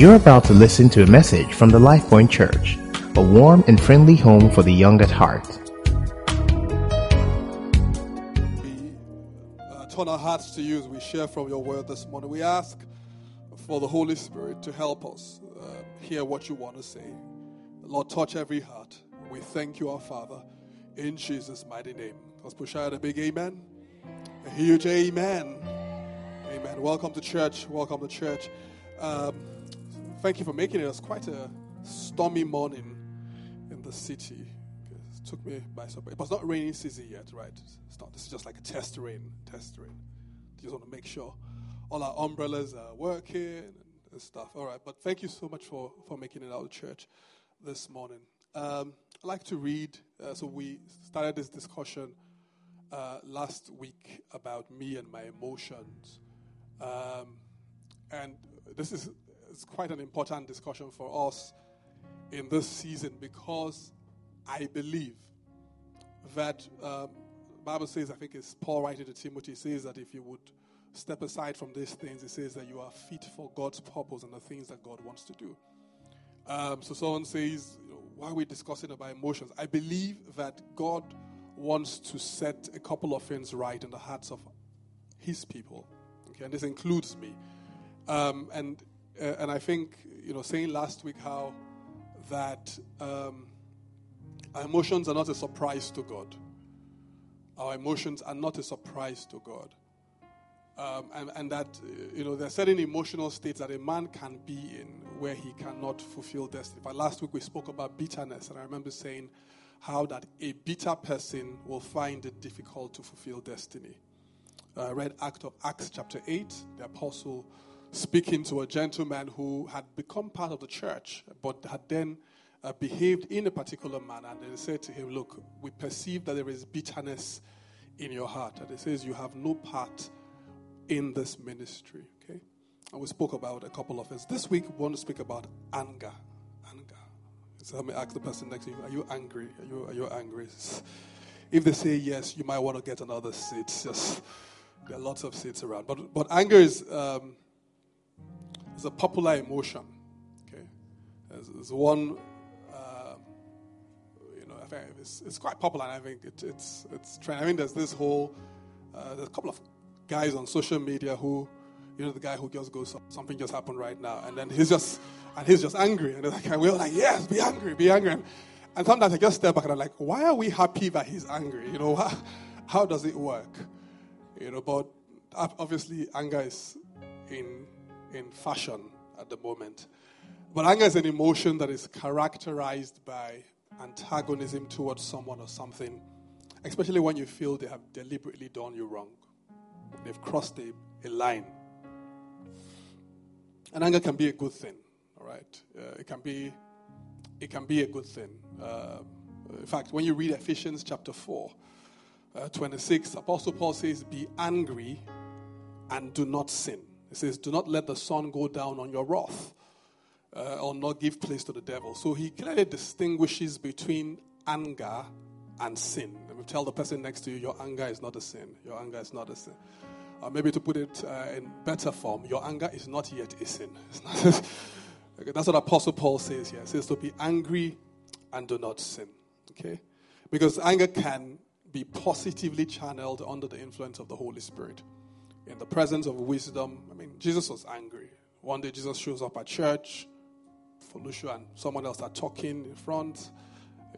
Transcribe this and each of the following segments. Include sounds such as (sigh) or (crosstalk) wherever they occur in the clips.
You're about to listen to a message from the LifePoint Church, a warm and friendly home for the young at heart. We uh, turn our hearts to you as we share from your word this morning. We ask for the Holy Spirit to help us uh, hear what you want to say. Lord, touch every heart. We thank you, our Father, in Jesus' mighty name. Let's push out a big amen. A huge amen. Amen. Welcome to church. Welcome to church. Um, thank you for making it. It was quite a stormy morning in the city. It took me by surprise. It was not raining season yet, right? It's not. This is just like a test rain. Test rain. Just want to make sure all our umbrellas are working and stuff. All right. But thank you so much for, for making it out of church this morning. Um, I'd like to read. Uh, so we started this discussion uh, last week about me and my emotions. Um, and this is it's quite an important discussion for us in this season because I believe that um, Bible says, I think it's Paul writing to Timothy, says that if you would step aside from these things, it says that you are fit for God's purpose and the things that God wants to do. Um, so someone says, you know, why are we discussing about emotions? I believe that God wants to set a couple of things right in the hearts of His people, okay, and this includes me. Um, and uh, and I think you know, saying last week how that um, our emotions are not a surprise to God. Our emotions are not a surprise to God. Um, and, and, that you know there are certain emotional states that a man can be in where he cannot fulfill destiny. But last week we spoke about bitterness, and I remember saying how that a bitter person will find it difficult to fulfill destiny. I uh, read Act of Acts chapter eight. The apostle speaking to a gentleman who had become part of the church, but had then uh, behaved in a particular manner. And they said to him, Look, we perceive that there is bitterness in your heart. And it says, You have no part in this ministry. Okay? And we spoke about a couple of things. This week, we want to speak about anger. Anger. So let me ask the person next to you Are you angry? Are you, are you angry? If they say yes, you might want to get another seat. There are lots of seats around. But, but anger is. Um, it's a popular emotion. Okay, there's, one. Uh, you know, I think it's, it's quite popular. I think it, it's it's trending. I mean, there's this whole. Uh, there's a couple of guys on social media who, you know, the guy who just goes, something just happened right now, and then he's just and he's just angry, and, like, and we're like, yes, be angry, be angry. And, and sometimes I just step back and I'm like, why are we happy that he's angry? You know, how, how does it work? You know, but obviously anger is in in fashion at the moment. But anger is an emotion that is characterized by antagonism towards someone or something, especially when you feel they have deliberately done you wrong. They've crossed a, a line. And anger can be a good thing, all right? Uh, it can be it can be a good thing. Uh, in fact, when you read Ephesians chapter 4, uh, 26, Apostle Paul says, Be angry and do not sin. It says, Do not let the sun go down on your wrath, uh, or not give place to the devil. So he clearly distinguishes between anger and sin. Let me tell the person next to you, your anger is not a sin. Your anger is not a sin. Or maybe to put it uh, in better form, your anger is not yet a sin. (laughs) okay, that's what Apostle Paul says here. He says to be angry and do not sin. Okay? Because anger can be positively channeled under the influence of the Holy Spirit in the presence of wisdom. I mean, Jesus was angry. One day, Jesus shows up at church. Felucia and someone else are talking in front.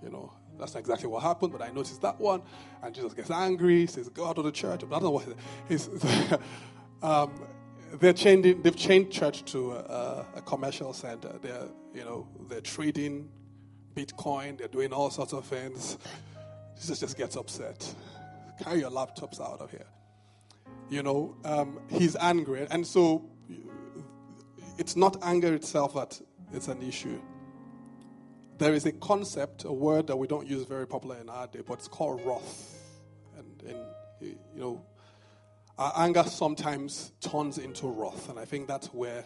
You know, that's not exactly what happened, but I noticed that one. And Jesus gets angry, says, Go out of the church. But I don't know what (laughs) um, they're changing, they've changed church to a, a, commercial center. They're, you know, they're trading Bitcoin, they're doing all sorts of things. Jesus just gets upset. Carry your laptops out of here you know, um, he's angry. And so it's not anger itself that it's an issue. There is a concept, a word that we don't use very popular in our day, but it's called wrath. And, and you know, our anger sometimes turns into wrath. And I think that's where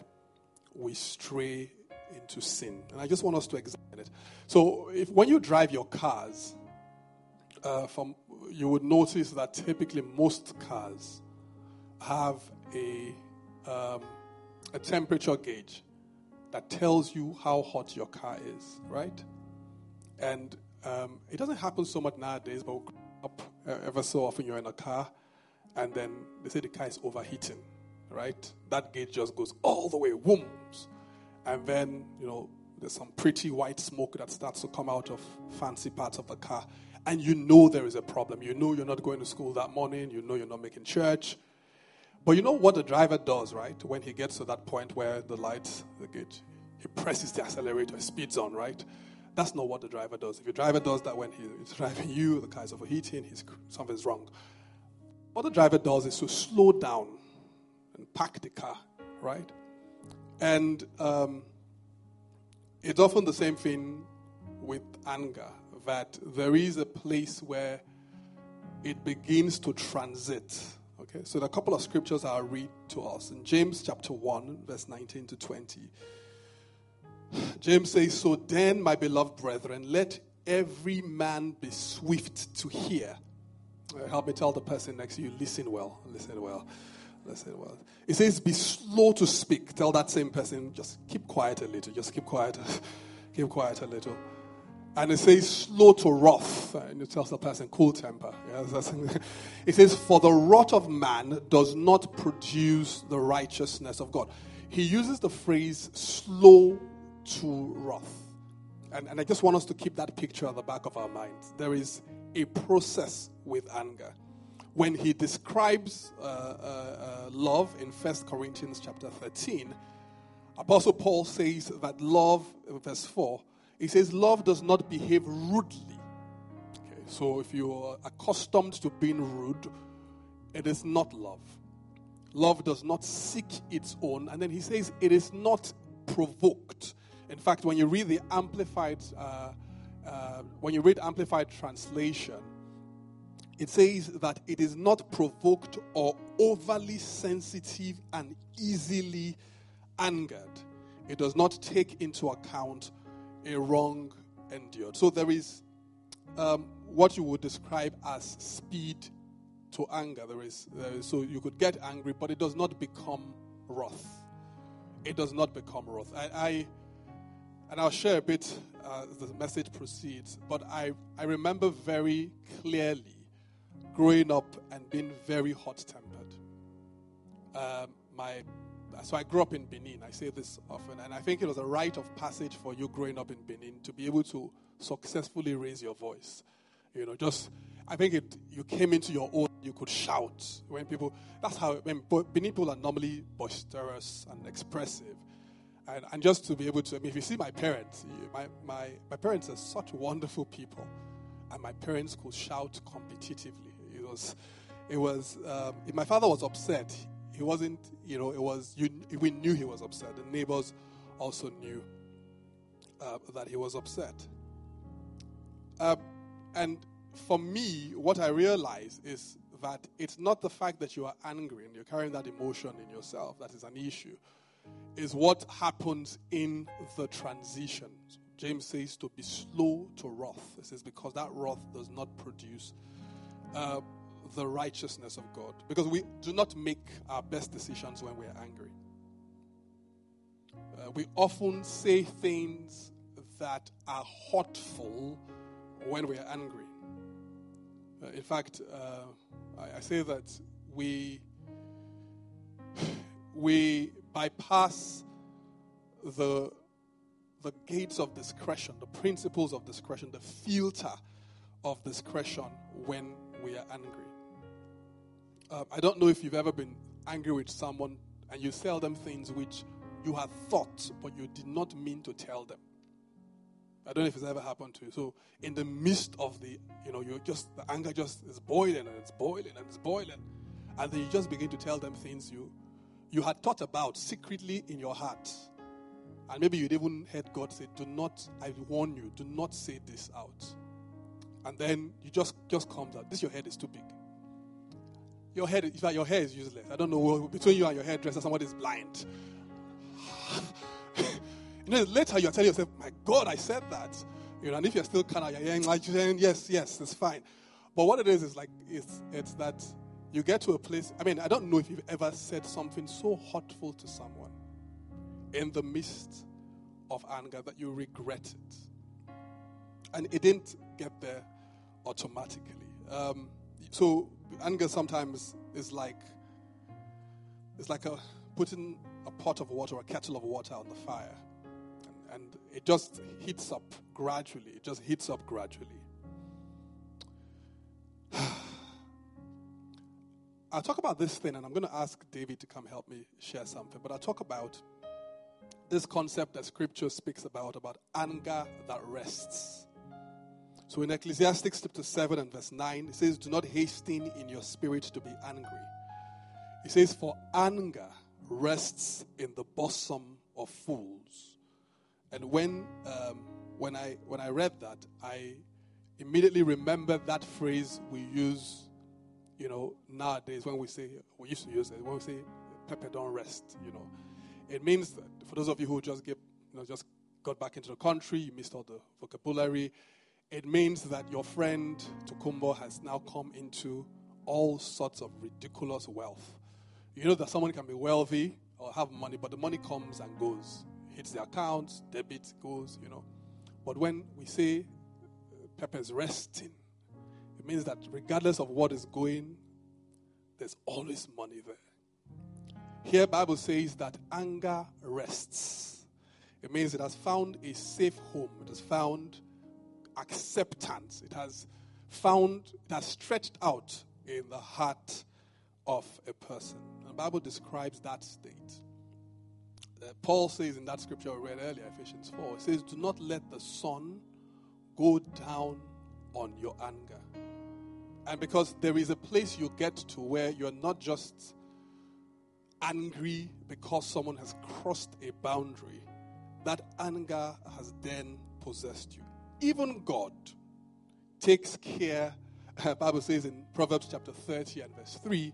we stray into sin. And I just want us to examine it. So if, when you drive your cars, uh, from, you would notice that typically most cars have a, um, a temperature gauge that tells you how hot your car is, right? And um, it doesn't happen so much nowadays, but up uh, ever so often you're in a car and then they say the car is overheating, right? That gauge just goes all the way, whooms. And then, you know, there's some pretty white smoke that starts to come out of fancy parts of the car. And you know there is a problem. You know you're not going to school that morning. You know you're not making church. But you know what the driver does, right? When he gets to that point where the lights, the gauge, he presses the accelerator, speeds on, right? That's not what the driver does. If your driver does that when he's driving you, the car is overheating, he's, something's wrong. What the driver does is to slow down and park the car, right? And um, it's often the same thing with anger, that there is a place where it begins to transit. Okay, so are a couple of scriptures I'll read to us. In James chapter 1, verse 19 to 20. James says, So then, my beloved brethren, let every man be swift to hear. Uh, help me tell the person next to you, listen well, listen well, listen well. It says, Be slow to speak. Tell that same person, just keep quiet a little, just keep quiet, (laughs) keep quiet a little. And it says, slow to wrath. And it tells the person, cool temper. Yes, (laughs) it says, for the wrath of man does not produce the righteousness of God. He uses the phrase slow to wrath. And, and I just want us to keep that picture at the back of our minds. There is a process with anger. When he describes uh, uh, uh, love in 1 Corinthians chapter 13, Apostle Paul says that love, verse 4, he says, love does not behave rudely. Okay, so if you're accustomed to being rude, it is not love. Love does not seek its own. And then he says, it is not provoked. In fact, when you read the Amplified, uh, uh, when you read Amplified translation, it says that it is not provoked or overly sensitive and easily angered. It does not take into account a wrong endured. So there is um, what you would describe as speed to anger. There is, there is, so you could get angry, but it does not become wrath. It does not become wrath. I, I and I'll share a bit uh, the message proceeds. But I, I remember very clearly growing up and being very hot tempered. Um, my so I grew up in Benin. I say this often, and I think it was a rite of passage for you growing up in Benin to be able to successfully raise your voice. You know, just I think it you came into your own. You could shout when people. That's how when Benin people are normally boisterous and expressive, and, and just to be able to. I mean, if you see my parents, my my my parents are such wonderful people, and my parents could shout competitively. It was, it was. Um, if my father was upset, he wasn't, you know, it was, you, we knew he was upset. The neighbors also knew uh, that he was upset. Uh, and for me, what I realize is that it's not the fact that you are angry and you're carrying that emotion in yourself that is an issue, is what happens in the transition. James says to be slow to wrath. It says because that wrath does not produce uh, the righteousness of God. Because we do not make our best decisions when we are angry. Uh, we often say things that are hurtful when we are angry. Uh, in fact, uh, I, I, say that we (sighs) we bypass the the gates of discretion, the principles of discretion, the filter of discretion when we are angry. Uh, I don't know if you've ever been angry with someone and you tell them things which you had thought, but you did not mean to tell them. I don't know if it's ever happened to you. So, in the midst of the, you know, you just, the anger just is boiling and it's boiling and it's boiling. And then you just begin to tell them things you, you had thought about secretly in your heart. And maybe you'd even heard God say, Do not, I warn you, do not say this out. And then you just, just comes out. This your head is too big. Your head, in fact, your hair is useless. I don't know between you and your hairdresser, somebody is blind. (laughs) you know, later you're telling yourself, "My God, I said that." You know, and if you're still kind of you're like saying, "Yes, yes, it's fine," but what it is is like it's it's that you get to a place. I mean, I don't know if you've ever said something so hurtful to someone in the midst of anger that you regret it. And it didn't get there automatically. Um, so anger sometimes is like it's like a putting a pot of water, a kettle of water on the fire, and, and it just heats up gradually. It just heats up gradually. (sighs) I'll talk about this thing, and I'm going to ask David to come help me share something. But I'll talk about this concept that Scripture speaks about about anger that rests. So in Ecclesiastes chapter 7 and verse 9, it says, Do not hasten in your spirit to be angry. It says, For anger rests in the bosom of fools. And when, um, when, I, when I read that, I immediately remembered that phrase we use, you know, nowadays when we say, we used to use it, when we say, pepper don't rest, you know. It means that for those of you who just get, you know, just got back into the country, you missed all the vocabulary. It means that your friend Tokumbo has now come into all sorts of ridiculous wealth. You know that someone can be wealthy or have money, but the money comes and goes. Hits the account, debit goes, you know. But when we say uh, Pepper is resting, it means that regardless of what is going, there's always money there. Here, Bible says that anger rests. It means it has found a safe home. It has found acceptance. It has found, it has stretched out in the heart of a person. The Bible describes that state. Uh, Paul says in that scripture we read earlier, Ephesians 4, it says, Do not let the sun go down on your anger. And because there is a place you get to where you're not just angry because someone has crossed a boundary, that anger has then possessed you. Even God takes care, (laughs) Bible says in Proverbs chapter 30 and verse 3,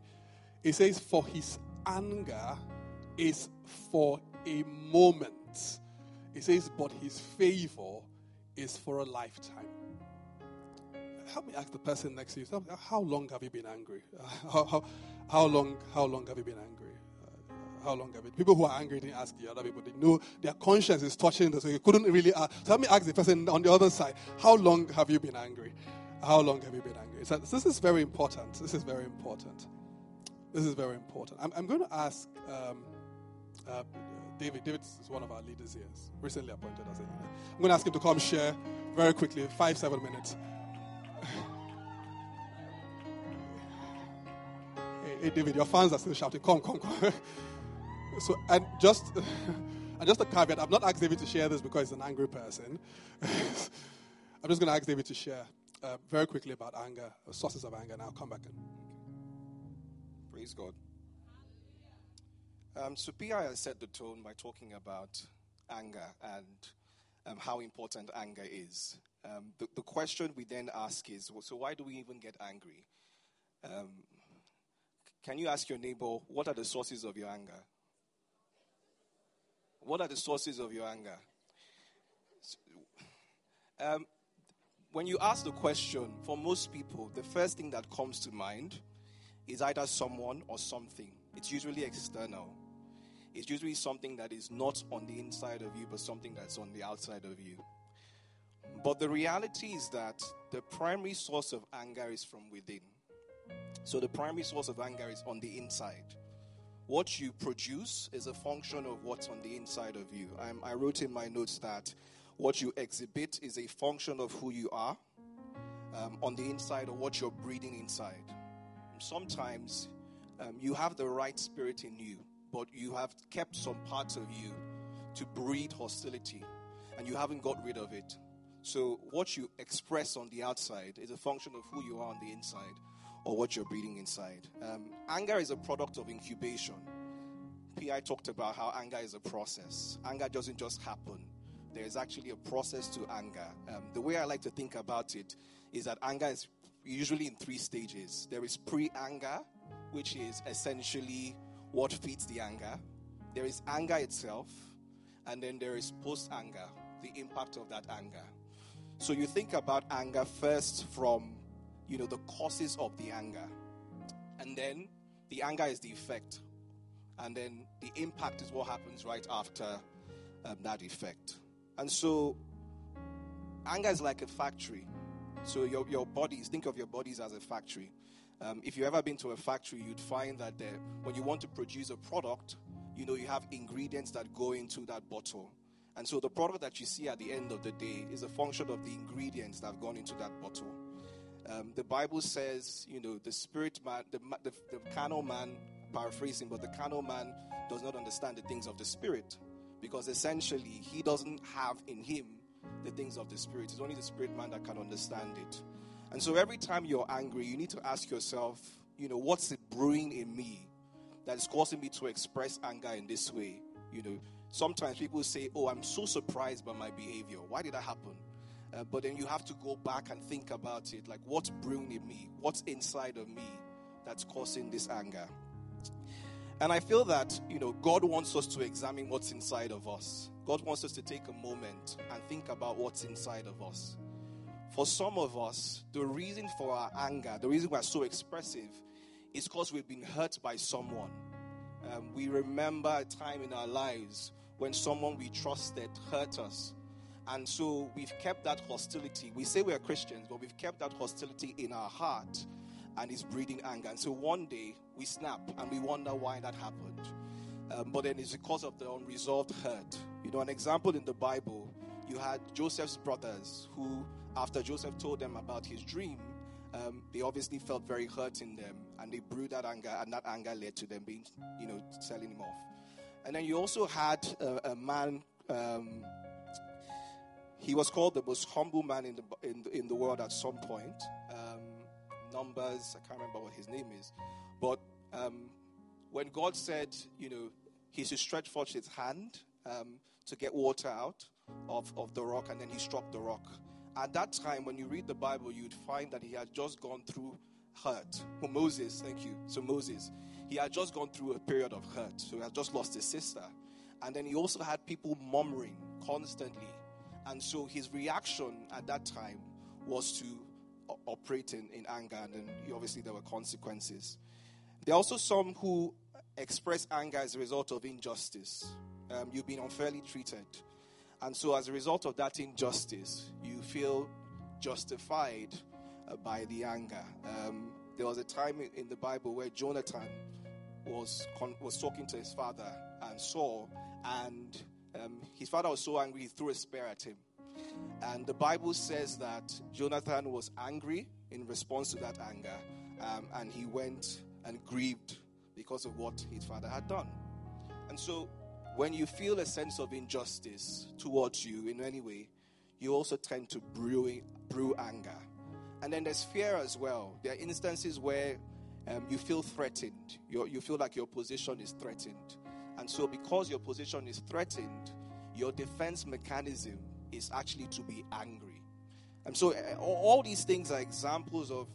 it says, For his anger is for a moment. It says, But his favor is for a lifetime. Help me ask the person next to you, how long have you been angry? (laughs) How, how, how long, how long have you been angry? How long have it? People who are angry didn't ask the other people. They know their conscience is touching them, so you couldn't really ask. So let me ask the person on the other side, how long have you been angry? How long have you been angry? So this is very important. This is very important. This is very important. I'm, I'm going to ask um, uh, David. David is one of our leaders here, recently appointed as a leader. I'm going to ask him to come share very quickly, five, seven minutes. (laughs) hey, David, your fans are still shouting, come, come, come. (laughs) So, and just, (laughs) and just a caveat, I'm not asking David to share this because he's an angry person. (laughs) I'm just going to ask David to share uh, very quickly about anger, sources of anger, and I'll come back in. Praise God. Um, so, PI has set the tone by talking about anger and um, how important anger is. Um, the, the, question we then ask is so, why do we even get angry? Um, can you ask your neighbor, what are the sources of your anger? What are the sources of your anger? Um, when you ask the question, for most people, the first thing that comes to mind is either someone or something. It's usually external. It's usually something that is not on the inside of you, but something that's on the outside of you. But the reality is that the primary source of anger is from within. So the primary source of anger is on the inside. What you produce is a function of what's on the inside of you. I'm, i wrote in my notes that what you exhibit is a function of who you are um, on the inside or what you're breathing inside. Sometimes um, you have the right spirit in you, but you have kept some parts of you to breed hostility and you haven't got rid of it. So, what you express on the outside is a function of who you are on the inside or what you're breathing inside. Um, anger is a product of incubation. PI talked about how anger is a process. Anger doesn't just happen, there is actually a process to anger. Um, the way I like to think about it is that anger is usually in three stages there is pre anger, which is essentially what feeds the anger, there is anger itself, and then there is post anger, the impact of that anger. So you think about anger first from you know, the causes of the anger. And then the anger is the effect. And then the impact is what happens right after um, that effect. And so, anger is like a factory. So, your, your bodies, think of your bodies as a factory. Um, if you've ever been to a factory, you'd find that there, when you want to produce a product, you know, you have ingredients that go into that bottle. And so the product that you see at the end of the day is a function of the ingredients that have gone into that bottle. Um, the Bible says, you know, the spirit man, the, the, the carnal man, paraphrasing, but the carnal man does not understand the things of the spirit because essentially he doesn't have in him the things of the spirit. It's only the spirit man that can understand it. And so every time you're angry, you need to ask yourself, you know, what's it brewing in me that is causing me to express anger in this way? You know, sometimes people say, oh, I'm so surprised by my behavior. Why did that happen? Uh, but then you have to go back and think about it like, what's brewing in me? What's inside of me that's causing this anger? And I feel that, you know, God wants us to examine what's inside of us. God wants us to take a moment and think about what's inside of us. For some of us, the reason for our anger, the reason we're so expressive, is because we've been hurt by someone. Um, we remember a time in our lives when someone we trusted hurt us. And so we've kept that hostility. We say we are Christians, but we've kept that hostility in our heart and it's breeding anger. And so one day we snap and we wonder why that happened. Um, but then it's because of the unresolved hurt. You know, an example in the Bible, you had Joseph's brothers who, after Joseph told them about his dream, um, they obviously felt very hurt in them and they brewed that anger, and that anger led to them being, you know, selling him off. And then you also had a, a man. Um, he was called the most humble man in the in, in the world at some point. Um, numbers, I can't remember what his name is, but um, when God said, you know, he should stretch forth his hand um, to get water out of, of the rock, and then he struck the rock. At that time, when you read the Bible, you'd find that he had just gone through hurt. Well, Moses, thank you. So, Moses, he had just gone through a period of hurt. So, he had just lost his sister. And then he also had people murmuring constantly and so his reaction at that time was to operate in, in anger, and then obviously there were consequences. There are also some who express anger as a result of injustice. Um, you've been unfairly treated. And so, as a result of that injustice, you feel justified uh, by the anger. Um, there was a time in, the Bible where Jonathan was, con- was talking to his father and Saul, and um, his father was so angry, he threw a spear at him. And the Bible says that Jonathan was angry in response to that anger, um, and he went and grieved because of what his father had done. And so, when you feel a sense of injustice towards you in any way, you also tend to brew, brew anger. And then there's fear as well. There are instances where um, you feel threatened, you you feel like your position is threatened. And so, because your position is threatened, your defense mechanism is actually to be angry. And so, uh, all these things are examples of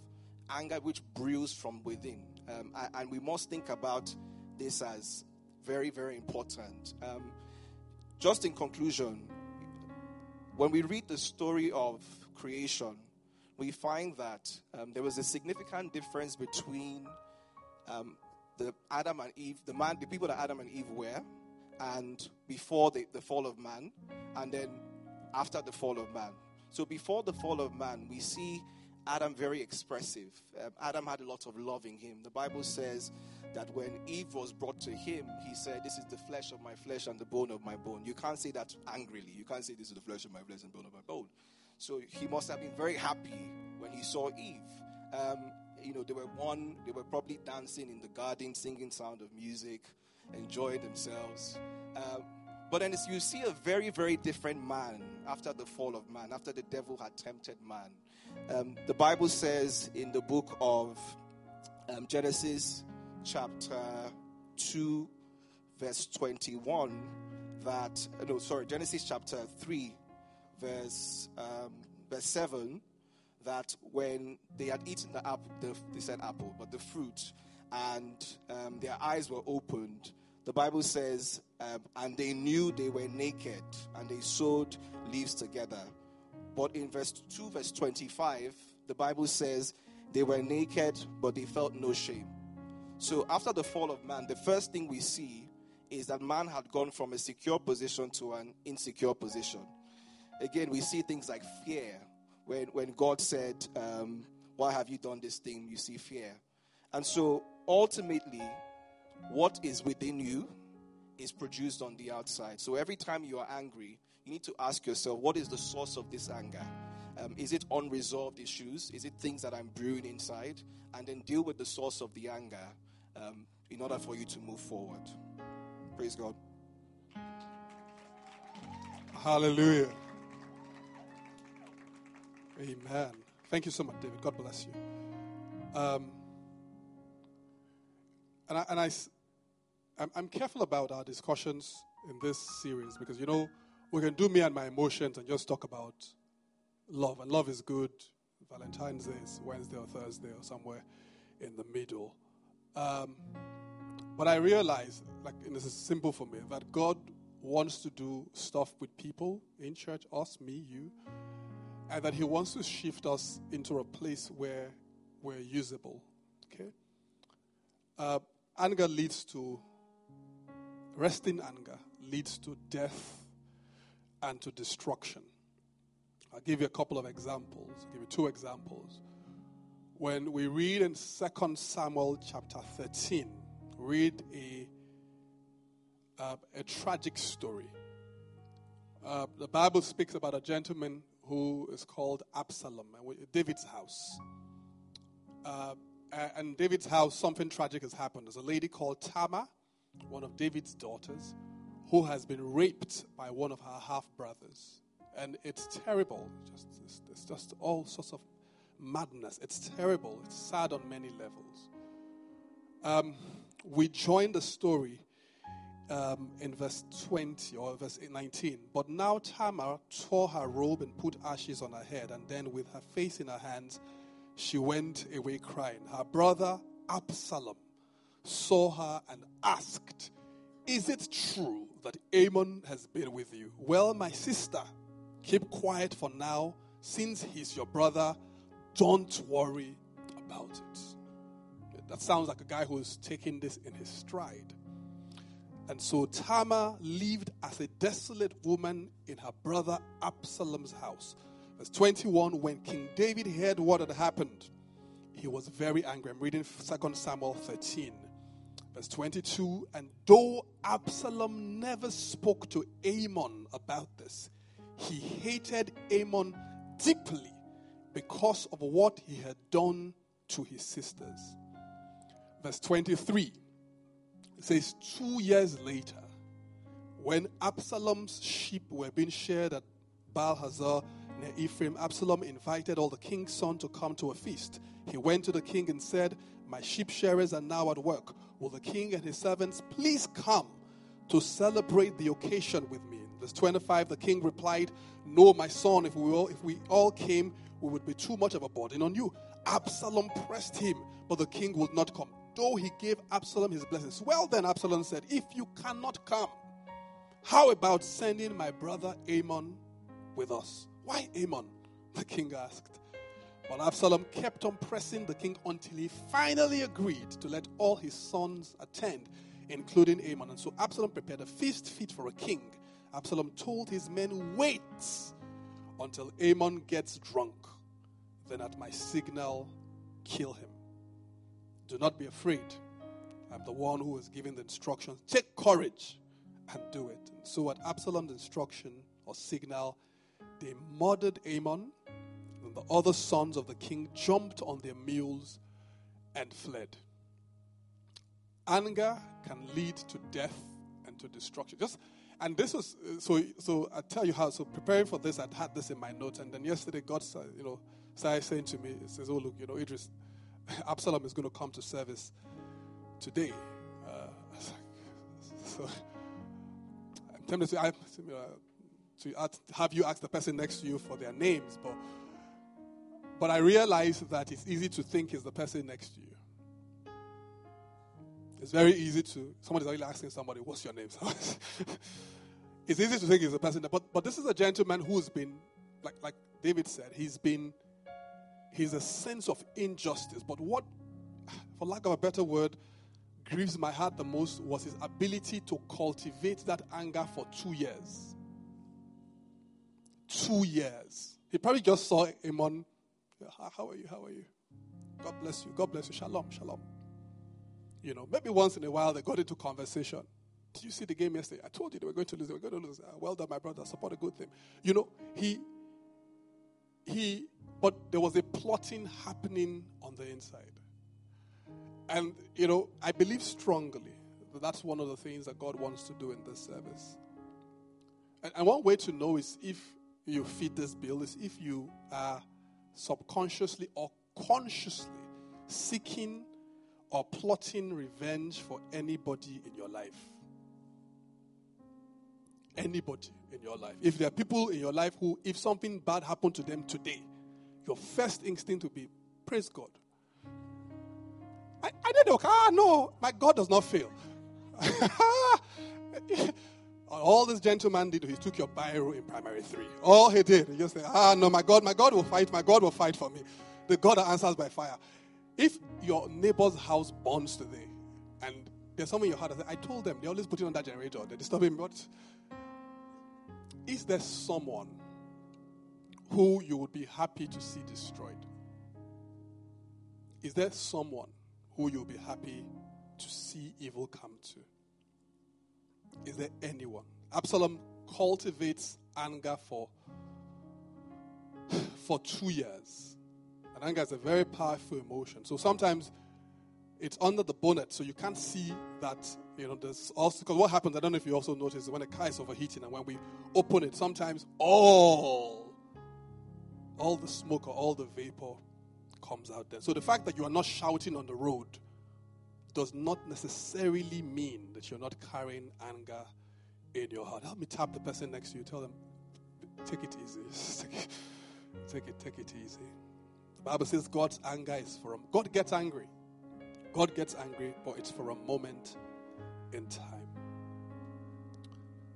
anger which brews from within. Um, and we must think about this as very, very important. Um, just in conclusion, when we read the story of creation, we find that um, there was a significant difference between um, the Adam and Eve, the man, the people that Adam and Eve were, and before the, the fall of man, and then after the fall of man. So before the fall of man, we see Adam very expressive. Um, Adam had a lot of love in him. The Bible says that when Eve was brought to him, he said, This is the flesh of my flesh and the bone of my bone. You can't say that angrily. You can't say, This is the flesh of my flesh and bone of my bone. So he must have been very happy when he saw Eve. Um, you know, they were one, they were probably dancing in the garden, singing sound of music, enjoying themselves. Um, but then you see a very, very different man after the fall of man, after the devil had tempted man. Um, the Bible says in the book of um, Genesis, chapter 2, verse 21, that, no, sorry, Genesis chapter 3, verse, um, verse 7, that when they had eaten the apple, the, they said apple, but the fruit, and um, their eyes were opened, the Bible says, um, and they knew they were naked, and they sewed leaves together. But in verse 2, verse 25, the Bible says, they were naked, but they felt no shame. So after the fall of man, the first thing we see is that man had gone from a secure position to an insecure position. Again, we see things like fear. When, when God said, um, Why have you done this thing? You see fear. And so ultimately, what is within you is produced on the outside. So every time you are angry, you need to ask yourself, What is the source of this anger? Um, is it unresolved issues? Is it things that I'm brewing inside? And then deal with the source of the anger um, in order for you to move forward. Praise God. Hallelujah. Amen. Thank you so much, David. God bless you. Um, and I, and I, I'm, I'm careful about our discussions in this series because, you know, we can do me and my emotions and just talk about love. And love is good. Valentine's Day is Wednesday or Thursday or somewhere in the middle. Um, but I realize, like, and this is simple for me, that God wants to do stuff with people in church, us, me, you, and that He wants to shift us into a place where we're usable. Okay? Uh, anger leads to, resting anger leads to death and to destruction. I'll give you a couple of examples. I'll give you two examples. When we read in 2 Samuel chapter 13, read a, uh, a tragic story. Uh, the Bible speaks about a gentleman who is called Absalom, David's house. Uh, and David's house, something tragic has happened. There's a lady called Tamar, one of David's daughters, who has been raped by one of her half brothers. And it's terrible. Just, it's, it's just all sorts of madness. It's terrible. It's sad on many levels. Um, we join the story um, in verse 20 or verse 19. But now Tamar tore her robe and put ashes on her head, and then with her face in her hands, she went away crying. Her brother Absalom saw her and asked, Is it true that Amnon has been with you? Well, my sister, keep quiet for now. Since he's your brother, don't worry about it. That sounds like a guy who's taking this in his stride. And so Tamar lived as a desolate woman in her brother Absalom's house. Verse 21 When King David heard what had happened, he was very angry. I'm reading 2 Samuel 13. Verse 22 And though Absalom never spoke to Amnon about this, he hated Amnon deeply because of what he had done to his sisters verse 23. It says, Two years later, when Absalom's sheep were being shared at Baal Hazor near Ephraim, Absalom invited all the king's sons to come to a feast. He went to the king and said, My sheep shearers are now at work. Will the king and his servants please come to celebrate the occasion with me? Verse 25, the king replied, No, my son, if we all, if we all came, we would be too much of a burden on you. Absalom pressed him, but the king would not come though he gave Absalom his blessings. Well, then Absalom said, If you cannot come, how about sending my brother Amnon with us? Why Amnon? (laughs) The king asked. But Absalom kept on pressing the king until he finally agreed to let all his sons attend, including Amnon. And so Absalom prepared a feast fit for a king. Absalom told his men, Wait until Amnon gets drunk. Then at my signal, kill him. Do not be afraid. I'm the one who is giving the instructions. Take courage and do it. And so, at Absalom's instruction or signal, they murdered Amnon, and the other sons of the king jumped on their mules and fled. Anger can lead to death and to destruction. Just and this was so. So I tell you how. So preparing for this, I'd had this in my notes, and then yesterday God, you know, started saying to me, "It says, oh look, you know, Idris, (laughs) Absalom is going to come to service today. Uh, (laughs) so I'm tempted to, uh, to have you ask the person next to you for their names, but but I realize that it's easy to think it's the person next to you. It's very easy to somebody's already asking somebody, "What's your name?" (laughs) it's easy to think it's the person, but but this is a gentleman who's been like like David said, he's been He's a sense of injustice. But what, for lack of a better word, grieves my heart the most was his ability to cultivate that anger for two years. two years. He probably just saw him on, how are you? How are you? God bless you. God bless you. Shalom, shalom. You know, maybe once in a while they got into conversation. Did you see the game yesterday? I told you they were going to lose. They were going to lose. Well done, my brother. Support a good thing. You know, he, he, but there was a plotting happening on the inside. And, you know, I believe strongly that that's one of the things that God wants to do in this service. And, and one way to know is if you fit this bill, is if you are subconsciously or consciously seeking or plotting revenge for anybody in your life. Anybody in your life. If there are people in your life who, if something bad happened to them today, your first instinct would be, Praise God. I, I did okay. Ah, no, my God does not fail. (laughs) All this gentleman did, he took your biro in primary three. All he did, he just said, Ah, no, my God, my God will fight, my God will fight for me. The God that answers by fire. If your neighbor's house burns today, and there's someone in your heart that I told them, they're always put it on that generator, they're disturbing me, but is there someone who you would be happy to see destroyed? Is there someone who you'll be happy to see evil come to? Is there anyone? Absalom cultivates anger for, (sighs) for two years. And anger is a very powerful emotion. So sometimes it's under the bonnet, so you can't see that, you know, there's also, because what happens, I don't know if you also notice, when a car is overheating and when we open it, sometimes all, all the smoke or all the vapor comes out there. So the fact that you are not shouting on the road does not necessarily mean that you're not carrying anger in your heart. Help me tap the person next to you. Tell them, take it easy. (laughs) take, it, take it, take it easy. The Bible says God's anger is for a, God gets angry. God gets angry, but it's for a moment in time.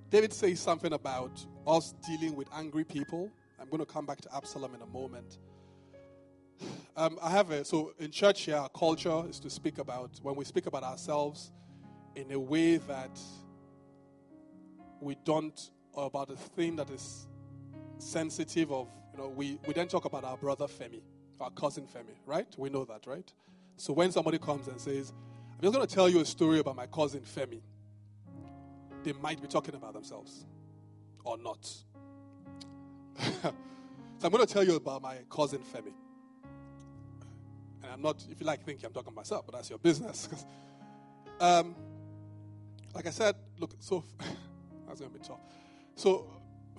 David says something about us dealing with angry people. Going to come back to Absalom in a moment. Um, I have a, so in church here, our culture is to speak about, when we speak about ourselves in a way that we don't, or about a thing that is sensitive of, you know, we, we then talk about our brother Femi, our cousin Femi, right? We know that, right? So when somebody comes and says, I'm just going to tell you a story about my cousin Femi, they might be talking about themselves or not. (laughs) so I'm going to tell you about my cousin Femi. And I'm not, if you like thinking I'm talking myself, but that's your business. um, like I said, look, so (laughs) that's going to be tough. So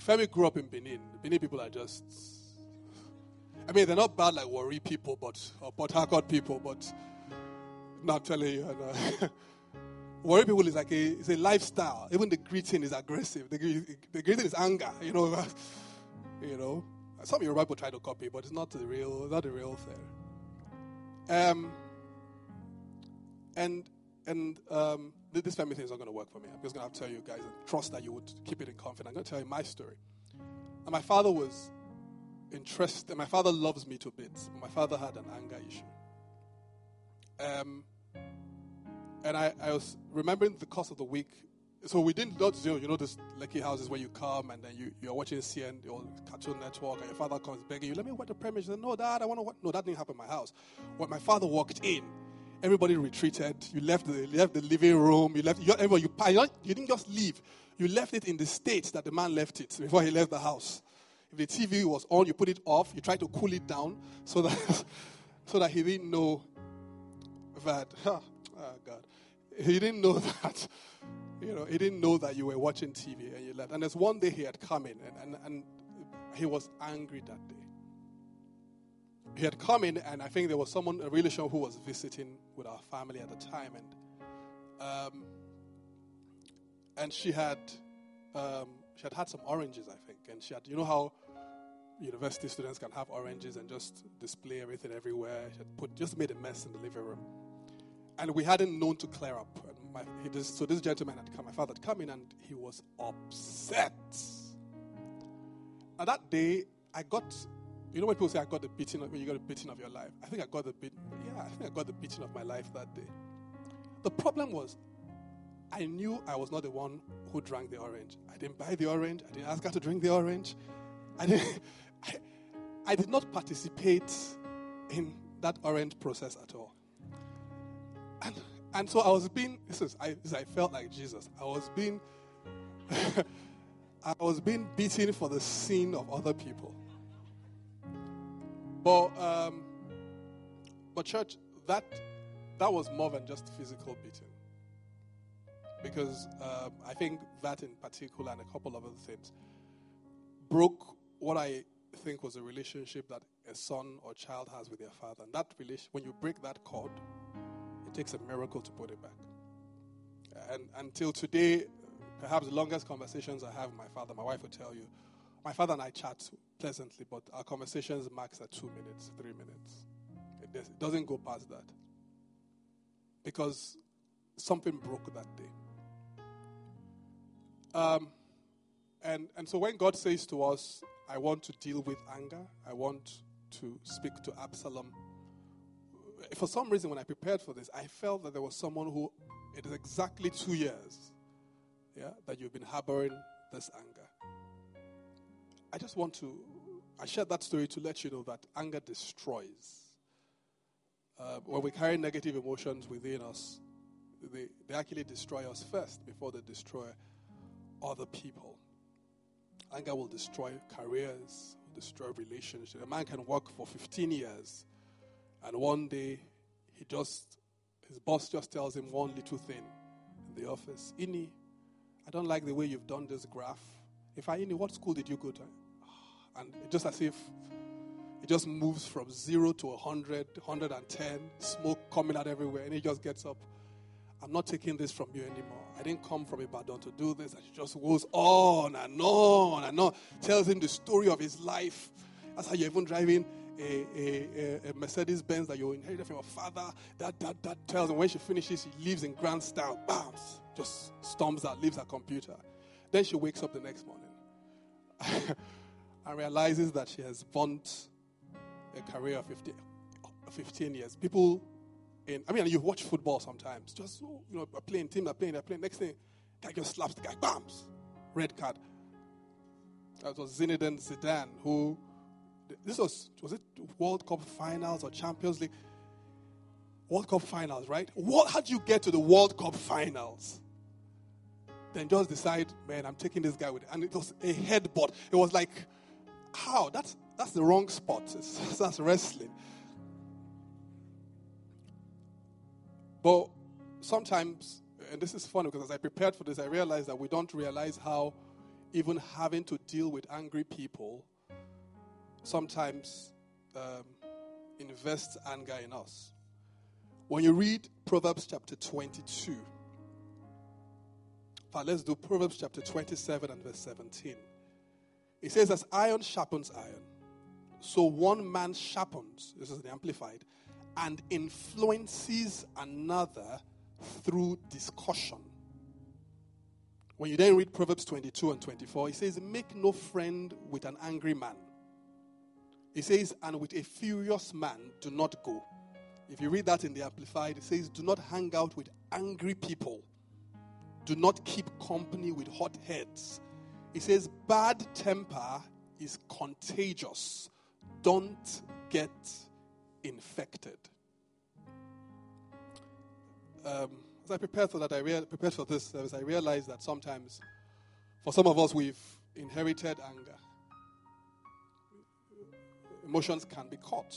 Femi grew up in Benin. Benin people are just, I mean, they're not bad like Warri people, but, or Port people, but not telling you. (laughs) Warri people is like a, it's a lifestyle. Even the greeting is aggressive. The, the greeting is anger, you know. You know. Some Yoruba people try to copy, but it's not the real, not the real thing. Um, and and um, this family thing is not going to work for me. I'm just going to tell you guys and trust that you would keep it in confidence. I'm going to tell you my story. And my father was interested. My father loves me to bits. My father had an anger issue. Um, and I, I was remembering the course of the week. So we didn't go you know, this lucky houses where you come and then you, you're watching CN or Cartoon Network and your father comes begging you, let me watch the premiere. said, no, dad, I want to watch. No, that didn't happen in my house. When my father walked in, everybody retreated. You left the, left the living room. You left, you, you, you didn't just leave. You left it in the state that the man left it before he left the house. If the TV was on, you put it off. You tried to cool it down (laughs) so that, so that he didn't know that, (laughs) oh God, he didn't know (laughs) that you know, he didn't know that you were watching TV and you left. And there's one day he had come in and, and, and he was angry that day. He had come in, and I think there was someone, a relation who was visiting with our family at the time, and um, and she had um, she had had some oranges, I think, and she had, you know how university students can have oranges and just display everything everywhere. She had put just made a mess in the living room, and we hadn't known to clear up. And my, just, so this gentleman had come, my father had come in, and he was upset. Now that day, I got, you know when people say I got the beating of, when you got the beating of your life. I think I got the beat, yeah, I think I got the beating of my life that day. The problem was, I knew I was not the one who drank the orange. I didn't buy the orange. I didn't ask her to drink the orange. I, didn't, (laughs) I, I did not participate in that orange process at all. And, and so I was being, this is, I, this, I felt like Jesus. I was being, (laughs) I was being beaten for the sin of other people. But, um, but church, that, that was more than just physical beating. Because um, I think that in particular and a couple of other things broke what I think was a relationship that a son or child has with their father. And that relation, when you break that cord, takes a miracle to put it back. And until today, perhaps the longest conversations I have with my father, my wife will tell you, my father and I chat pleasantly, but our conversations max at two minutes, three minutes. It doesn't go past that. Because something broke that day. Um, and, and so when God says to us, I want to deal with anger, I want to speak to Absalom, for some reason, when I prepared for this, I felt that there was someone who, it is exactly two years yeah, that you've been harboring this anger. I just want to, I shared that story to let you know that anger destroys. Uh, when we carry negative emotions within us, they, they actually destroy us first before they destroy other people. Anger will destroy careers, destroy relationships. A man can work for 15 years, and one day he just, his boss just tells him one little thing in the office. Ini, I don't like the way you've done this graph. If I, Ini, what school did you go to? (sighs) And just as if it just moves from zero to 100, 110, smoke coming out everywhere, and he just gets up. I'm not taking this from you anymore. I didn't come from Ibadan to do this. And she just goes on and on and on, tells him the story of his life. That's how you're even driving a, a, a Mercedes Benz that you inherited from your father. That, that, that tells him when she finishes, she leaves in grand style. Bam! Just storms out, leaves her computer. Then she wakes up the next morning (laughs) and realizes that she has burnt a career of 15, 15 years. People in, I mean, you watch football sometimes, just, you know, playing team, they're playing, they're playing. Next thing, guy just slaps the guy, bams, red card. That was Zinedine Zidane, who, this was, was it World Cup finals or Champions League? World Cup finals, right? What, how do you get to the World Cup finals? Then just decide, man, I'm taking this guy with it. And it was a headbutt. It was like, how? That's, that's the wrong spot. It's, (laughs) that's wrestling. But sometimes, and this is funny because as I prepared for this, I realized that we don't realize how even having to deal with angry people sometimes um, invests anger in us. When you read Proverbs chapter 22, but let's do Proverbs chapter 27 and verse 17. It says, As iron sharpens iron, so one man sharpens, this is the Amplified, and influences another through discussion. When you then read Proverbs 22 and 24, it says, Make no friend with an angry man. It says, And with a furious man, do not go. If you read that in the Amplified, it says, Do not hang out with angry people. Do not keep company with hot heads. It says, Bad temper is contagious. Don't get infected. Um, as I prepared for that, I rea- prepared for this service, I realized that sometimes, for some of us, we've inherited anger. Emotions can be caught.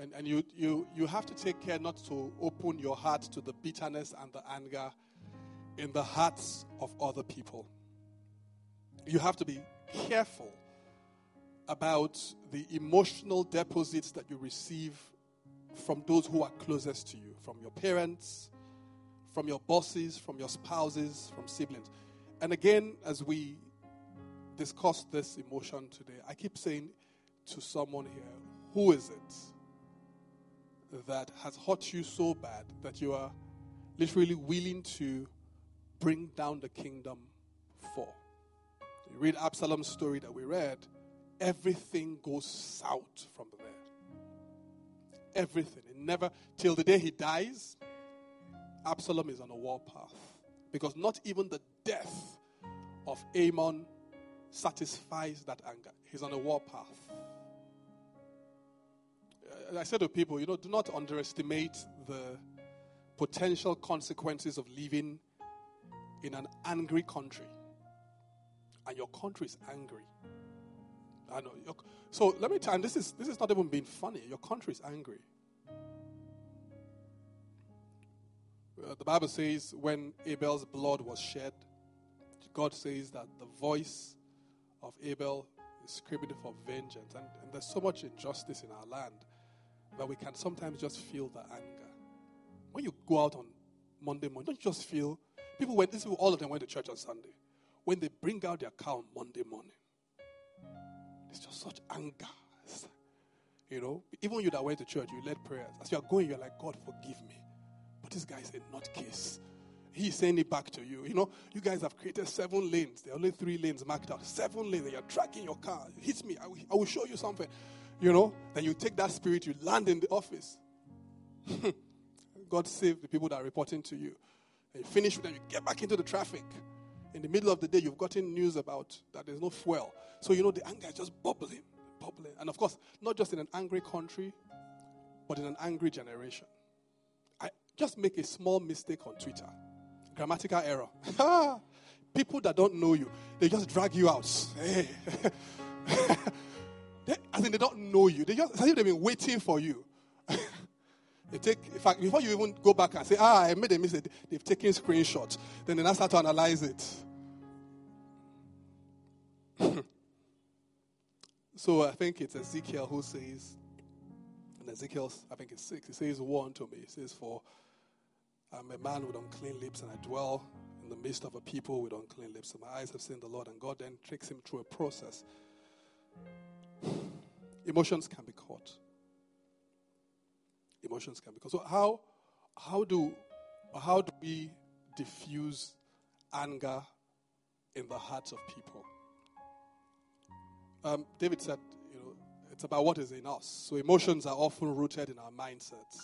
And, and you, you, you have to take care not to open your heart to the bitterness and the anger in the hearts of other people. You have to be careful about the emotional deposits that you receive from those who are closest to you, from your parents, from your bosses, from your spouses, from siblings. And again, as we discuss this emotion today, I keep saying to someone here, who is it that has hurt you so bad that you are literally willing to bring down the kingdom for? You read Absalom's story that we read everything goes south from there. Everything. It never, till the day he dies, Absalom is on a warpath. Because not even the death of Amnon satisfies that anger. He's on a war path. Uh, I said to people, you know, do not underestimate the potential consequences of living in an angry country. And your country is angry. I know. So let me tell you, this is, this is not even being funny. Your country is angry. Uh, the Bible says when Abel's blood was shed, God says that the voice of Abel is screaming for vengeance. And, and there's so much injustice in our land that we can sometimes just feel the anger. When you go out on Monday morning, don't you just feel people went this all of them went to church on Sunday. When they bring out their car on Monday morning, it's just such anger. You know, even you that went to church, you led prayers. As you are going, you're like, God, forgive me. But this guy is a nutcase. He's saying it back to you. You know, you guys have created seven lanes. There are only three lanes marked out. Seven lanes, and you're tracking your car. It hits me. I will, I will show you something. You know, then you take that spirit, you land in the office. (laughs) God save the people that are reporting to you. And you finish with them, you get back into the traffic. In the middle of the day, you've gotten news about that there's no fuel. So, you know, the anger is just bubbling, bubbling. And of course, not just in an angry country, but in an angry generation. I just make a small mistake on Twitter. Grammatical error. (laughs) People that don't know you, they just drag you out. Hey. (laughs) they, I think they don't know you. They just, as if they've been waiting for you. (laughs) they take, in fact, before you even go back and say, ah, I made a mistake, they've taken screenshots. Then they now start to analyze it. (laughs) so I think it's Ezekiel who says, in Ezekiel, I think it's six, he says, One to me. He says, For I'm a man with unclean lips, and I dwell in the midst of a people with unclean lips. And my eyes have seen the Lord, and God then takes him through a process. Emotions can be caught. Emotions can be caught. So how how do how do we diffuse anger in the hearts of people? Um, David said, you know, it's about what is in us. So emotions are often rooted in our mindsets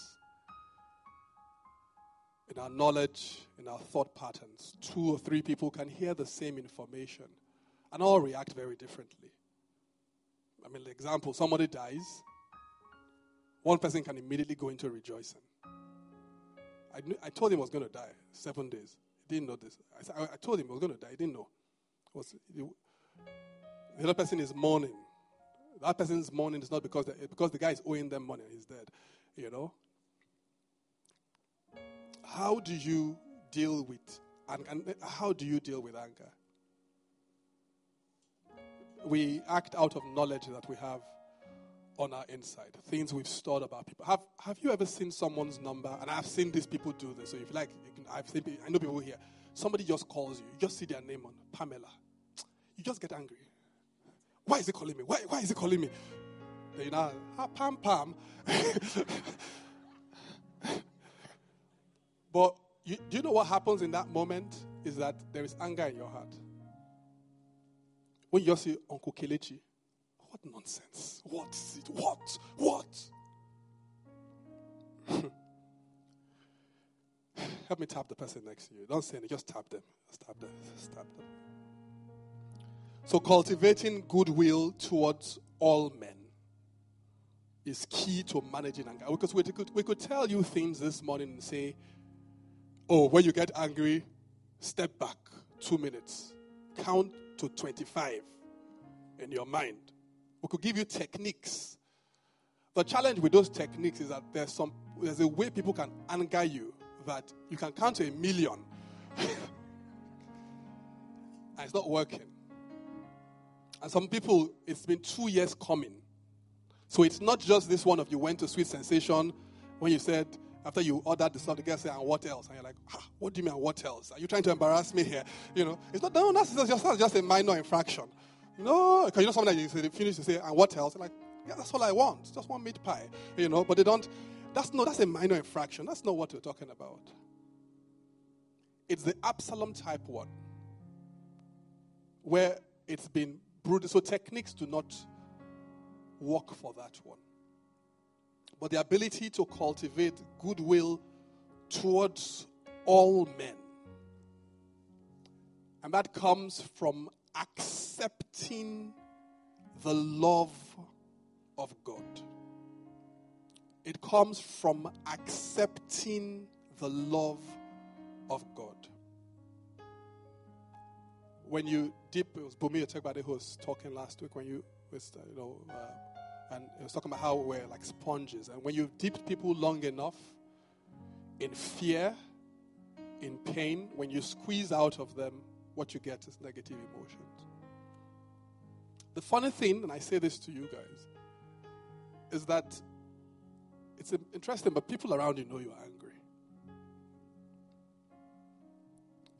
in our knowledge, in our thought patterns. Two or three people can hear the same information and all react very differently. I mean, the example somebody dies, one person can immediately go into rejoicing. I, knew, I told him I was going to die seven days. He didn't know this. I, I told him I was going to die. He didn't know. Was, the other person is mourning. That person's mourning is not because because the guy is owing them money he's dead. You know, how do you deal with and, and how do you deal with anger? We act out of knowledge that we have on our inside, things we've stored about people. Have Have you ever seen someone's number? And I've seen these people do this. So if you like, you can, I've seen. I know people here. Somebody just calls you. You just see their name on Pamela. You just get angry. Why is he calling me? Why Why is he calling me? You know, ah, Pam Pam. (laughs) But you, do you know what happens in that moment? Is that there is anger in your heart. When you just say, Uncle Kelechi, what nonsense? What is it? What? What? (laughs) Help me tap the person next to you. Don't say anything, just tap them. Just tap them. Just tap them. So, cultivating goodwill towards all men is key to managing anger. Because we could, we could tell you things this morning and say, Oh, when you get angry, step back two minutes. Count to 25 in your mind. We could give you techniques. The challenge with those techniques is that there's some there's a way people can anger you that you can count to a million. (laughs) and it's not working. And some people, it's been two years coming. So it's not just this one of you went to Sweet Sensation when you said, after you ordered the stuff, the guy say, and what else? And you're like, ah, what do you mean, what else? Are you trying to embarrass me here? You know, it's not, no, that's just, that's just a minor infraction. No, because you know something that you say, finish to say, and what else? like, yeah, that's all I want. Just one meat pie. You know, but they don't, that's no, that's a minor infraction. That's not what we're talking about. It's the Absalom type one, where it's been brutal. So techniques do not work for that one but the ability to cultivate goodwill towards all men. And that comes from accepting the love of God. It comes from accepting the love of God. When you dip, it was Bumi Otegbade who was talking last week when you was, you know, uh, and he was talking about how we're like sponges. And when you've dipped people long enough in fear, in pain, when you squeeze out of them, what you get is negative emotions. The funny thing, and I say this to you guys, is that it's interesting, but people around you know you're angry.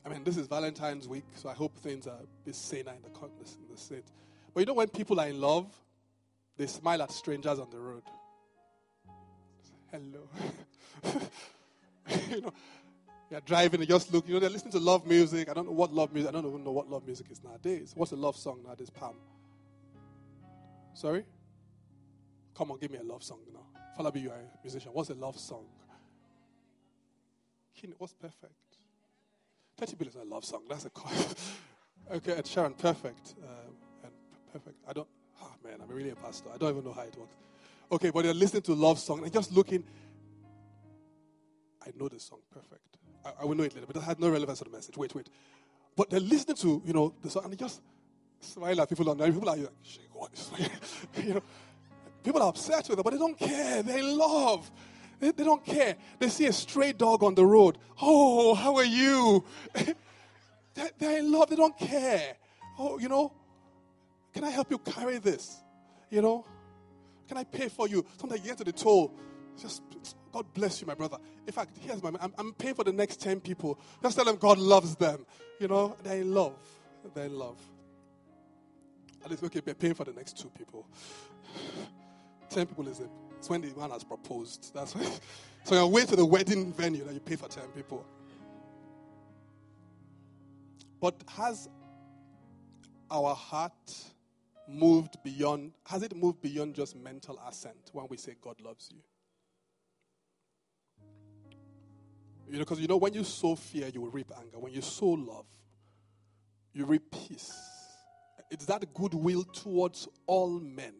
I mean, this is Valentine's week, so I hope things are a bit saner in the, in the state. But you know, when people are in love, they smile at strangers on the road. Hello. (laughs) you know, you're driving and just look, you know, they're listening to love music. I don't know what love music, I don't even know what love music is nowadays. What's a love song nowadays, Pam? Sorry? Come on, give me a love song now. Falabi, you are a musician. What's a love song? What's perfect? 30 billion is a love song. That's a (laughs) chord. okay, Ed Sheeran, perfect. Uh, and perfect. I don't, man, I'm really a pastor. I don't even know how it works. Okay, but you're listening to love song and just looking. I know the song perfect. I, I will know it later, but it had no relevance to the message. Wait, wait. But they're listening to, you know, the song and they just smile at people on there. People are like, (laughs) you know, people are upset with them, but they don't care. They love. They, they don't care. They see a stray dog on the road. Oh, how are you? (laughs) they're, they love, they don't care. Oh, you know, can I help you carry this? You know, can I pay for you? Sometimes you get to the toll. Just, God bless you, my brother. In fact, here's my, I'm, I'm paying for the next 10 people. Just tell them God loves them. You know, they love. They love. At least, okay, we're paying for the next two people. 10 people is it? It's when the man has proposed. That's why. (laughs) So you're way to the wedding venue that you pay for 10 people. But has our heart moved beyond, has it moved beyond just mental assent when we say God loves you? You know, because you know, when you sow fear, you will reap anger. When you sow love, you reap peace. It's that goodwill towards all men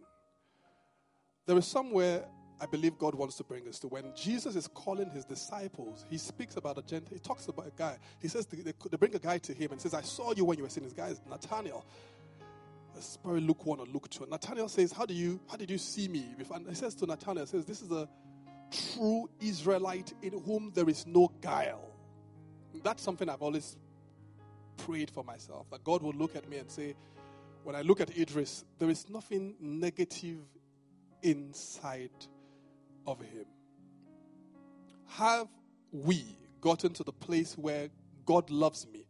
there is somewhere I believe God wants to bring us to. When Jesus is calling his disciples, he speaks about a Gentile. He talks about a guy. He says they, they bring a guy to him and says, I saw you when you were seeing this guy is Nathaniel. It's probably Luke 1 or Luke 2. Nathaniel says, How do you how did you see me? And he says to Nathaniel, says, This is a true Israelite in whom there is no guile. That's something I've always prayed for myself. That God will look at me and say, when I look at Idris, there is nothing negative inside of him. Have we gotten to the place where God loves me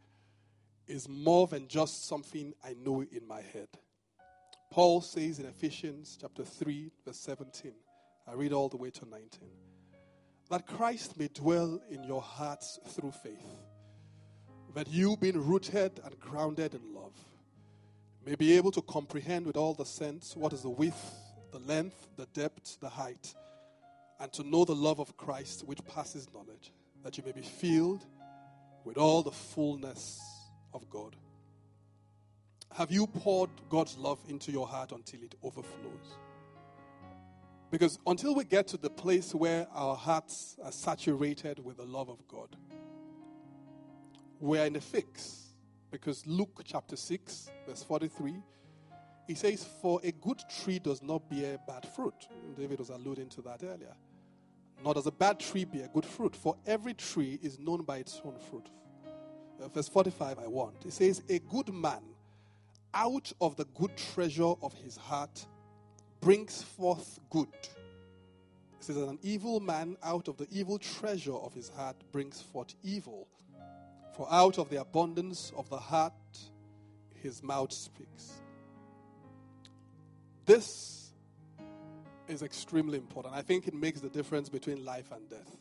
is more than just something I know in my head? Paul says in Ephesians chapter 3, verse 17, I read all the way to 19, that Christ may dwell in your hearts through faith, that you, being rooted and grounded in love, may be able to comprehend with all the sense what is the width the length, the depth, the height, and to know the love of Christ which passes knowledge, that you may be filled with all the fullness of God. Have you poured God's love into your heart until it overflows? Because until we get to the place where our hearts are saturated with the love of God, we're in a fix. Because Luke chapter 6, verse 43 he says, For a good tree does not bear bad fruit. David was alluding to that earlier. Nor does a bad tree bear good fruit, for every tree is known by its own fruit. Uh, verse 45, I want. It says, A good man out of the good treasure of his heart brings forth good. It says, An evil man out of the evil treasure of his heart brings forth evil. For out of the abundance of the heart his mouth speaks. This is extremely important. I think it makes the difference between life and death.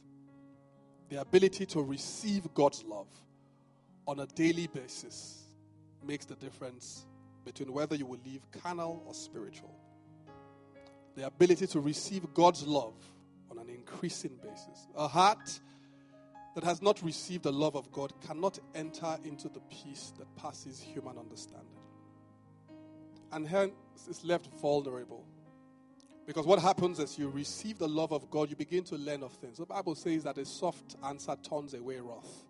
The ability to receive God's love on a daily basis makes the difference between whether you will live carnal or spiritual. The ability to receive God's love on an increasing basis. A heart that has not received the love of God cannot enter into the peace that passes human understanding. and hence is left vulnerable. Because what happens is you receive the love of God, you begin to learn of things. The Bible says that a soft answer turns away wrath.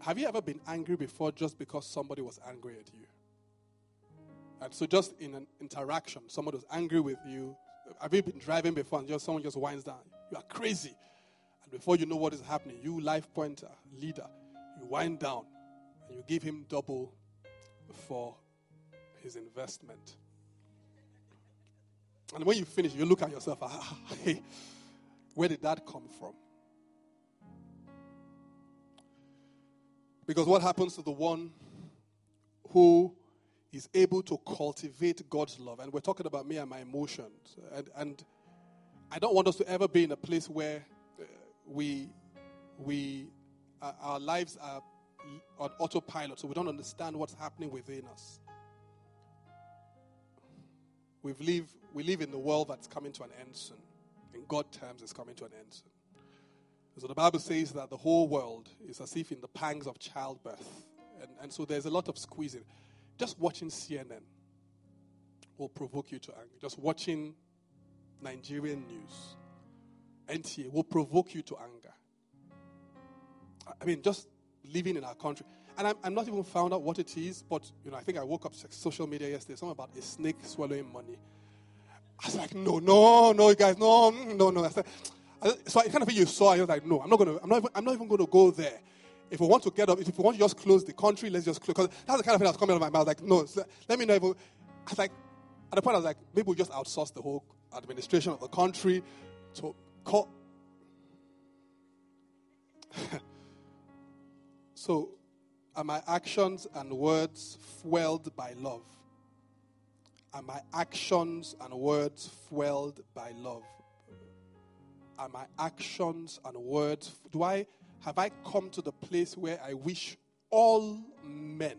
Have you ever been angry before just because somebody was angry at you? And so, just in an interaction, somebody was angry with you. Have you been driving before and just someone just winds down? You are crazy. And before you know what is happening, you, life pointer, leader, you wind down and you give him double for his investment. And when you finish, you look at yourself, (laughs) ah, hey, where did that come from? Because what happens to the one who is able to cultivate God's love? And we're talking about me and my emotions. And, and I don't want us to ever be in a place where uh, we, we, uh, our lives are on autopilot, so we don't understand what's happening within us. We live, we live in the world that's coming to an end soon. In God terms, it's coming to an end soon. So the Bible says that the whole world is as if in the pangs of childbirth. And, and so there's a lot of squeezing. Just watching CNN will provoke you to anger. Just watching Nigerian news, NTA, will provoke you to anger. I mean, just living in our country. And I'm, I'm, not even found out what it is, but you know, I think I woke up social media yesterday, something about a snake swallowing money. I was like, no, no, no, you guys, no, no, no. I said, so I kind of thing you saw, I was like, no, I'm not to, I'm not, even, I'm not even to go there. If we want to get up, if we want to just close the country, let's just close. Because that's the kind of thing that's coming out of my mouth. Like, no, let me know. If we, I was like, at the point, I was like, maybe we just outsource the whole administration of the country to call. (laughs) so, are my actions and words fueled by love? Are my actions and words fueled by love? Are my actions and words? Do I have I come to the place where I wish all men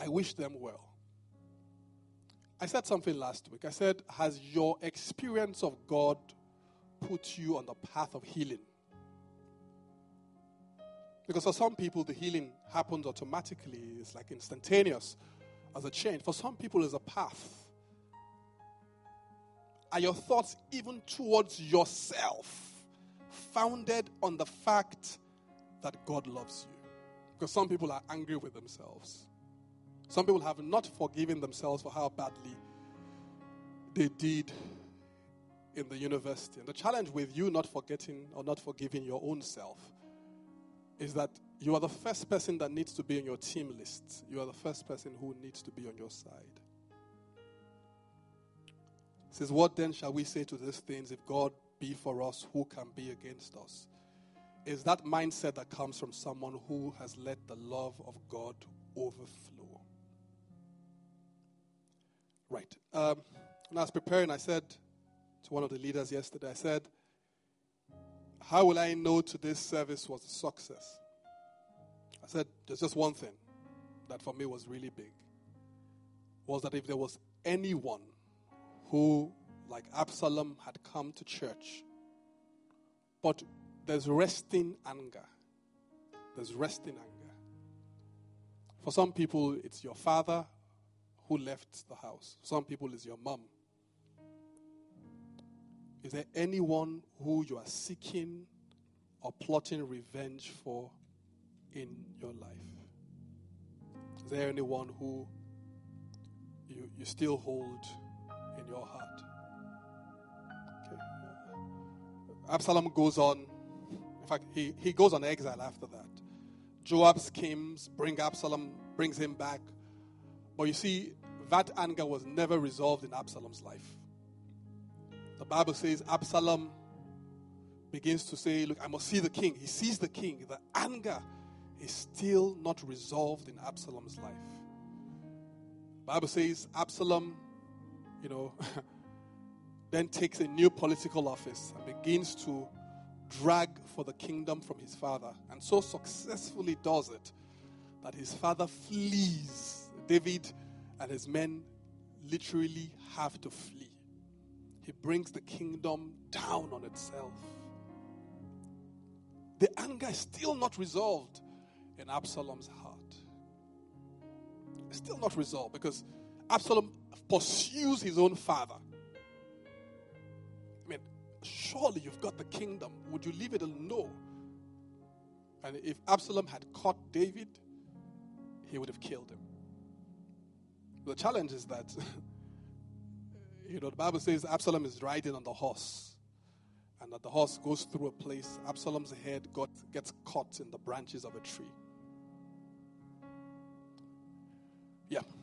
I wish them well? I said something last week. I said, Has your experience of God put you on the path of healing? Because for some people, the healing happens automatically, it's like instantaneous as a change. For some people, it's a path are your thoughts even towards yourself founded on the fact that God loves you? Because some people are angry with themselves. Some people have not forgiven themselves for how badly they did in the university. And the challenge with you not forgetting or not forgiving your own self is that you are the first person that needs to be on your team list. You are the first person who needs to be on your side says, What then shall we say to these things? If God be for us, who can be against us? Is that mindset that comes from someone who has let the love of God overflow. Right. Um, when I was preparing, I said to one of the leaders yesterday, I said, How will I know today's service was a success? I said, There's just one thing that for me was really big. Was that if there was anyone who, like Absalom, had come to church. But there's resting anger. There's resting anger. For some people, it's your father who left the house. Some people, it's your mom. Is there anyone who you are seeking or plotting revenge for in your life? Is there anyone who you, you still hold your heart. Okay. Absalom goes on. In fact, he, he goes on exile after that. Joab schemes bring Absalom, brings him back. But you see, that anger was never resolved in Absalom's life. The Bible says Absalom begins to say, Look, I must see the king. He sees the king. The anger is still not resolved in Absalom's life. Bible says Absalom you know, (laughs) then takes a new political office and begins to drag for the kingdom from his father. And so successfully does it that his father flees. David and his men literally have to flee. He brings the kingdom down on itself. The anger is still not resolved in Absalom's heart. Still not resolved because Absalom pursues his own father. I mean, surely you've got the kingdom. Would you leave it alone? No. And if Absalom had caught David, he would have killed him. The challenge is that, (laughs) you know, the Bible says Absalom is riding on the horse. And that the horse goes through a place, Absalom's head got, gets caught in the branches of a tree.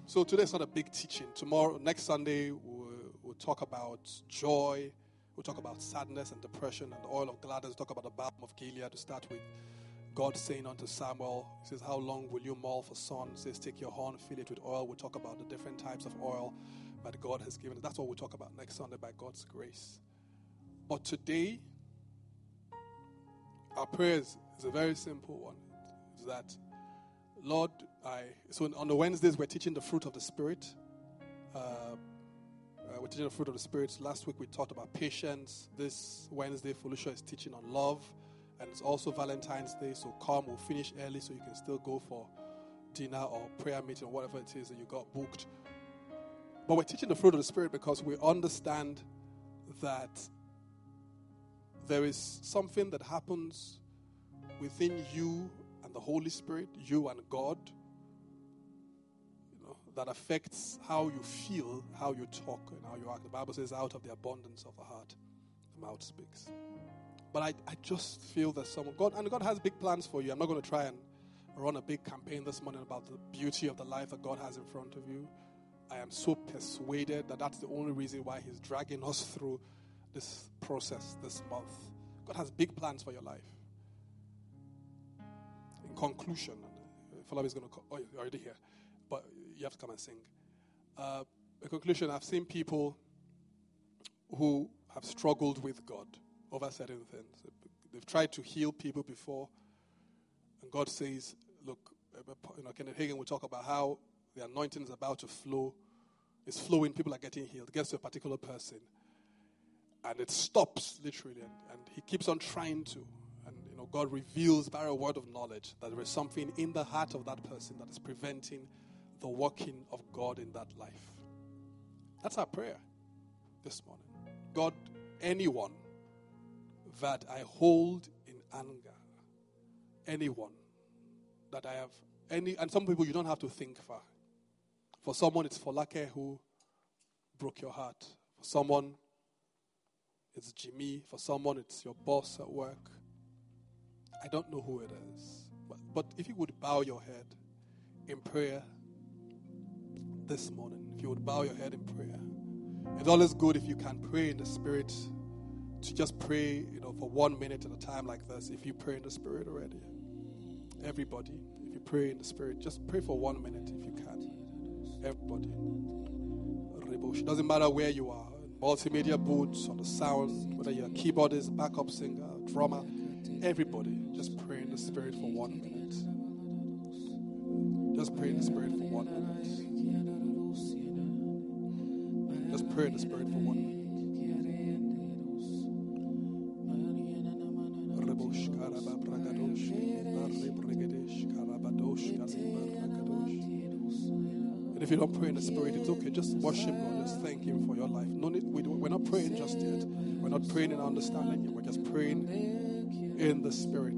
So today's not a big teaching. Tomorrow, next Sunday, we'll, we'll talk about joy. We'll talk about sadness and depression and the oil of gladness. We'll talk about the balm of Gilead to start with. God saying unto Samuel, He says, How long will you maul for Saul? He says, Take your horn, fill it with oil. We'll talk about the different types of oil that God has given. That's what we'll talk about next Sunday by God's grace. But today, our prayer is a very simple one. Is that, Lord, I. So on the Wednesdays, we're teaching the fruit of the Spirit. Uh, uh, we're teaching the fruit of the Spirit. Last week, we talked about patience. This Wednesday, Felicia is teaching on love and it's also Valentine's Day, so come, we'll finish early so you can still go for dinner or prayer meeting or whatever it is that you got booked. But we're teaching the fruit of the Spirit because we understand that there is something that happens within you the Holy Spirit, you and God, you know, that affects how you feel, how you talk, and how you act. The Bible says, out of the abundance of the heart, the mouth speaks. But I, I just feel that someone, God, and God has big plans for you. I'm not going to try and run a big campaign this morning about the beauty of the life that God has in front of you. I am so persuaded that that's the only reason why He's dragging us through this process this month. God has big plans for your life. Conclusion, Falabi is going to, oh, you're already here, but you have to come and sing. Uh, in conclusion, I've seen people who have struggled with God over certain things. They've tried to heal people before, and God says, "Look, you know, Kenneth Hagin will talk about how the anointing is about to flow. It's flowing. People are getting healed. It gets to a particular person, and it stops literally, and, and he keeps on trying to. God reveals by a word of knowledge that there is something in the heart of that person that is preventing the working of God in that life. That's our prayer this morning. God, anyone that I hold in anger anyone that I have any and some people you don't have to think for. For someone it's Folake who broke your heart. For someone it's Jimmy. For someone it's your boss at work. I don't know who it is. But, but if you would bow your head in prayer this morning, if you would bow your head in prayer, it's always good if you can pray in the spirit to just pray, you know, for one minute at a time like this, if you pray in the Spirit already. Everybody, if you pray in the Spirit, just pray for one minute if you can. Everybody. It doesn't matter where you are multimedia booths, on the sound, whether you're a keyboardist, backup singer, drummer, everybody, just pray in the Spirit for one minute. Just pray in the Spirit for one minute. Just pray in the Spirit for one minute. And if you don't pray in the spirit, it's okay. Just worship God. Just thank Him for your life. No need, we we're not praying just yet. We're not praying in understanding yet. We're just praying in the spirit